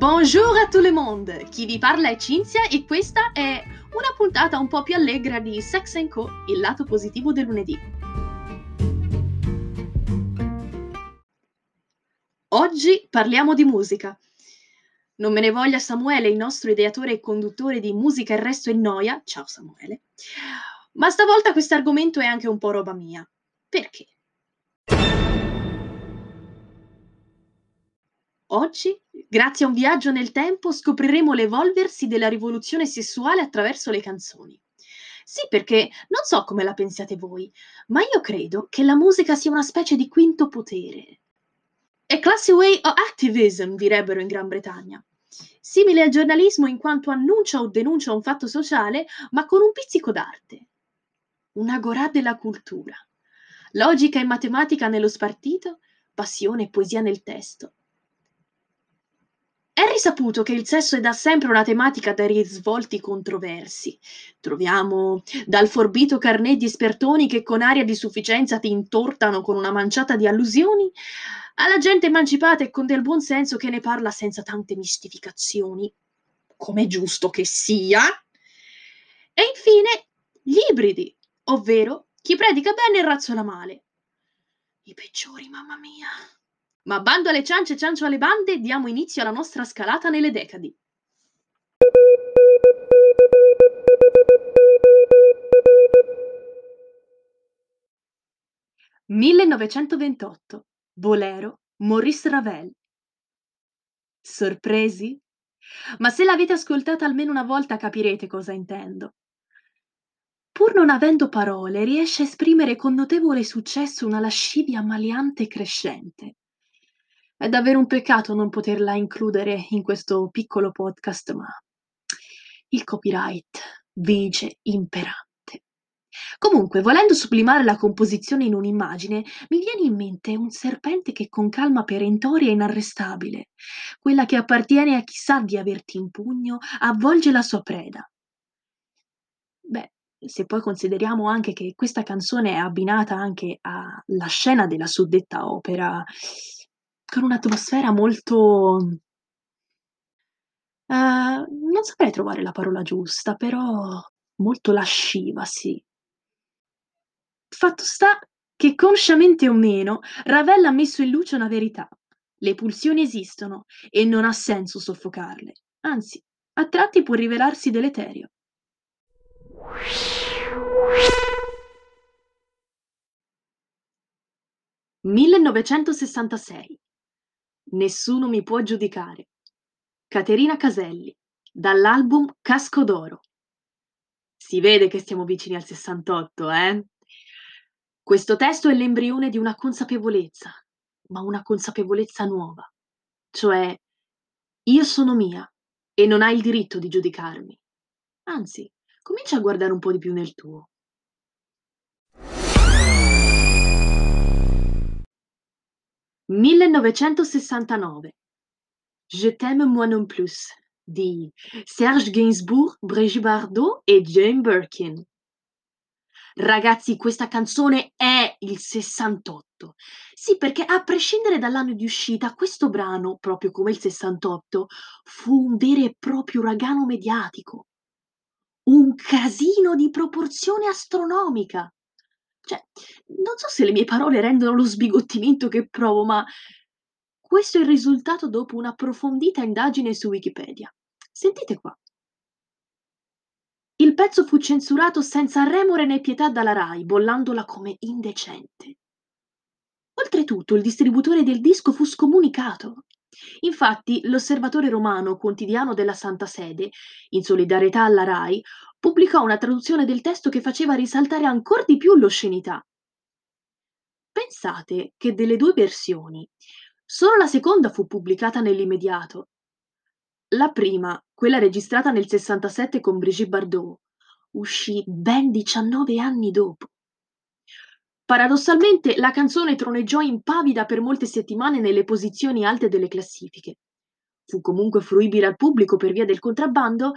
Bonjour a tout le monde! Chi vi parla è Cinzia e questa è una puntata un po' più allegra di Sex Co, il lato positivo del lunedì. Oggi parliamo di musica. Non me ne voglia Samuele, il nostro ideatore e conduttore di Musica Il Resto è Noia. Ciao Samuele. Ma stavolta questo argomento è anche un po' roba mia. Perché? Oggi, grazie a un viaggio nel tempo, scopriremo l'evolversi della rivoluzione sessuale attraverso le canzoni. Sì, perché non so come la pensiate voi, ma io credo che la musica sia una specie di quinto potere. A classy way of activism, direbbero in Gran Bretagna. Simile al giornalismo in quanto annuncia o denuncia un fatto sociale, ma con un pizzico d'arte. Una gorà della cultura. Logica e matematica nello spartito, passione e poesia nel testo è risaputo che il sesso è da sempre una tematica dai risvolti controversi. Troviamo dal forbito carnet di espertoni che con aria di sufficienza ti intortano con una manciata di allusioni, alla gente emancipata e con del buon senso che ne parla senza tante mistificazioni, come è giusto che sia. E infine gli ibridi, ovvero chi predica bene e razzola male. I peggiori, mamma mia. Ma bando alle ciance e ciancio alle bande, diamo inizio alla nostra scalata nelle decadi. «1928. Bolero, Maurice Ravel». Sorpresi? Ma se l'avete ascoltata almeno una volta capirete cosa intendo. Pur non avendo parole, riesce a esprimere con notevole successo una lascivia maleante crescente. È davvero un peccato non poterla includere in questo piccolo podcast, ma il copyright vige imperante. Comunque, volendo sublimare la composizione in un'immagine, mi viene in mente un serpente che con calma perentoria e inarrestabile, quella che appartiene a chi sa di averti in pugno, avvolge la sua preda. Beh, se poi consideriamo anche che questa canzone è abbinata anche alla scena della suddetta opera, con un'atmosfera molto ehm, non saprei trovare la parola giusta, però molto lasciva, sì. Fatto sta che consciamente o meno, Ravel ha messo in luce una verità. Le pulsioni esistono e non ha senso soffocarle. Anzi, a tratti può rivelarsi deleterio. 1966 Nessuno mi può giudicare. Caterina Caselli, dall'album Casco d'Oro. Si vede che stiamo vicini al 68, eh? Questo testo è l'embrione di una consapevolezza, ma una consapevolezza nuova. Cioè, io sono mia e non hai il diritto di giudicarmi. Anzi, comincia a guardare un po' di più nel tuo. 1969 Je t'aime moi non plus di Serge Gainsbourg, Brigitte Bardot e Jane Birkin. Ragazzi, questa canzone è il 68. Sì, perché a prescindere dall'anno di uscita, questo brano, proprio come il 68, fu un vero e proprio uragano mediatico. Un casino di proporzione astronomica. Cioè, non so se le mie parole rendono lo sbigottimento che provo, ma questo è il risultato dopo un'approfondita indagine su Wikipedia. Sentite qua. Il pezzo fu censurato senza remore né pietà dalla RAI, bollandola come indecente. Oltretutto, il distributore del disco fu scomunicato. Infatti, l'Osservatore Romano, quotidiano della Santa Sede, in solidarietà alla RAI, pubblicò una traduzione del testo che faceva risaltare ancor di più l'oscenità. Pensate che delle due versioni, solo la seconda fu pubblicata nell'immediato. La prima, quella registrata nel 67 con Brigitte Bardot, uscì ben 19 anni dopo. Paradossalmente, la canzone troneggiò impavida per molte settimane nelle posizioni alte delle classifiche. Fu comunque fruibile al pubblico per via del contrabbando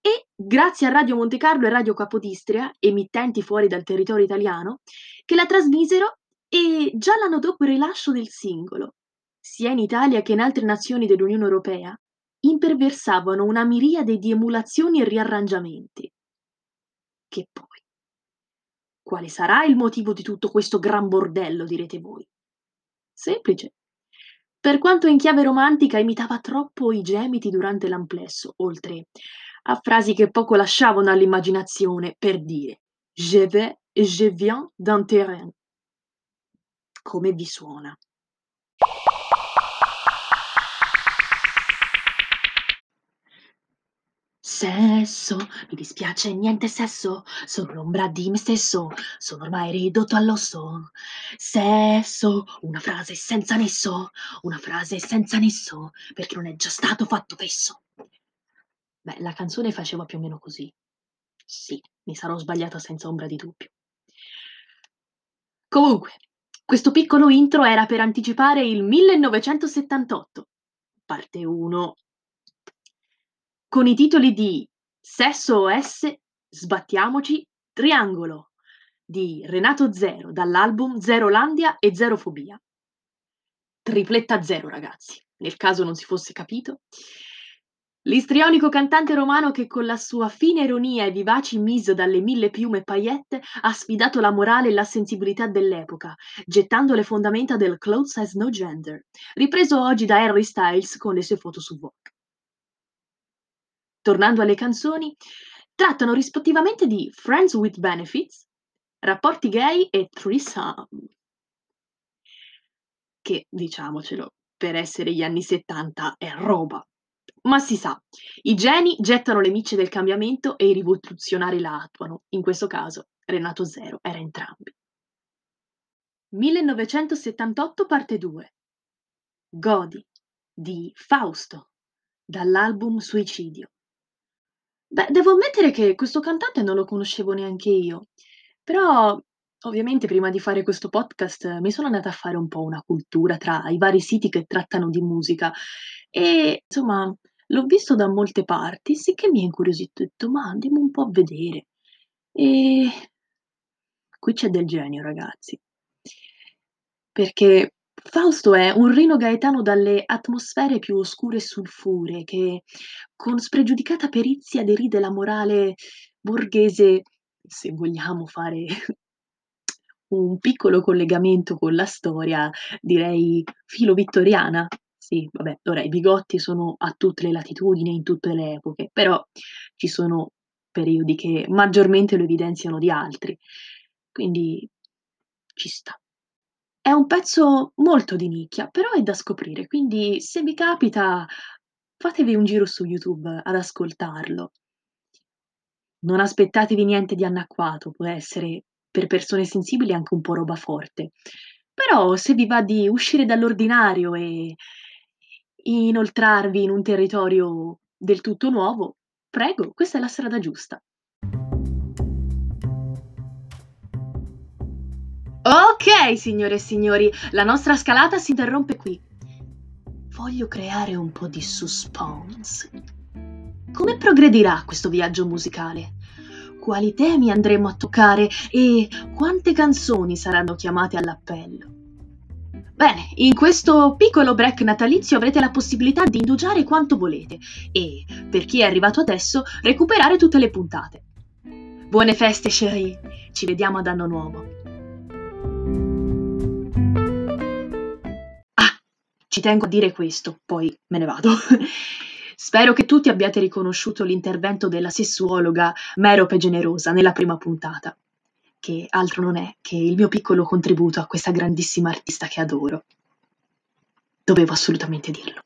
e grazie a Radio Montecarlo e Radio Capodistria, emittenti fuori dal territorio italiano, che la trasmisero e già l'anno dopo il rilascio del singolo, sia in Italia che in altre nazioni dell'Unione Europea, imperversavano una miriade di emulazioni e riarrangiamenti. Che poi, quale sarà il motivo di tutto questo gran bordello, direte voi? Semplice. Per quanto in chiave romantica imitava troppo i gemiti durante l'amplesso, oltre a frasi che poco lasciavano all'immaginazione, per dire Je vais et je viens d'un terrain. Come vi suona? Sesso, mi dispiace niente sesso, sono l'ombra di me stesso, sono ormai ridotto all'osso. Sesso, una frase senza nesso, una frase senza nesso, perché non è già stato fatto fesso. Beh, la canzone faceva più o meno così. Sì, mi sarò sbagliata senza ombra di dubbio. Comunque, questo piccolo intro era per anticipare il 1978, parte 1 con i titoli di Sesso OS, Sbattiamoci, Triangolo di Renato Zero dall'album Zerolandia e Zerofobia. Tripletta zero, ragazzi, nel caso non si fosse capito. L'istrionico cantante romano che con la sua fine ironia e vivaci mise dalle mille piume paillette ha sfidato la morale e la sensibilità dell'epoca, gettando le fondamenta del Clothes Has No Gender, ripreso oggi da Harry Styles con le sue foto su Vogue tornando alle canzoni, trattano rispettivamente di Friends with Benefits, rapporti gay e threesome. Che, diciamocelo, per essere gli anni 70 è roba. Ma si sa, i geni gettano le micce del cambiamento e i rivoluzionari la attuano. In questo caso, Renato Zero era entrambi. 1978 parte 2 Godi di Fausto dall'album Suicidio Beh, devo ammettere che questo cantante non lo conoscevo neanche io, però ovviamente prima di fare questo podcast mi sono andata a fare un po' una cultura tra i vari siti che trattano di musica e insomma l'ho visto da molte parti, sicché mi ha incuriosito, ho detto ma andiamo un po' a vedere. E qui c'è del genio, ragazzi. Perché Fausto è un Rino Gaetano dalle atmosfere più oscure e sulfuree che, con spregiudicata perizia, deride la morale borghese, se vogliamo fare un piccolo collegamento con la storia, direi filo-vittoriana. Sì, vabbè, ora i bigotti sono a tutte le latitudini, in tutte le epoche, però ci sono periodi che maggiormente lo evidenziano di altri, quindi ci sta. È un pezzo molto di nicchia, però è da scoprire, quindi se vi capita fatevi un giro su YouTube ad ascoltarlo. Non aspettatevi niente di anacquato, può essere per persone sensibili anche un po' roba forte. Però se vi va di uscire dall'ordinario e inoltrarvi in un territorio del tutto nuovo, prego, questa è la strada giusta. Ok, signore e signori, la nostra scalata si interrompe qui. Voglio creare un po' di suspense. Come progredirà questo viaggio musicale? Quali temi andremo a toccare e quante canzoni saranno chiamate all'appello? Bene, in questo piccolo break natalizio avrete la possibilità di indugiare quanto volete e, per chi è arrivato adesso, recuperare tutte le puntate. Buone feste, chérie! Ci vediamo ad anno nuovo! Ci tengo a dire questo, poi me ne vado. Spero che tutti abbiate riconosciuto l'intervento della sessuologa Merope Generosa nella prima puntata, che altro non è che il mio piccolo contributo a questa grandissima artista che adoro. Dovevo assolutamente dirlo.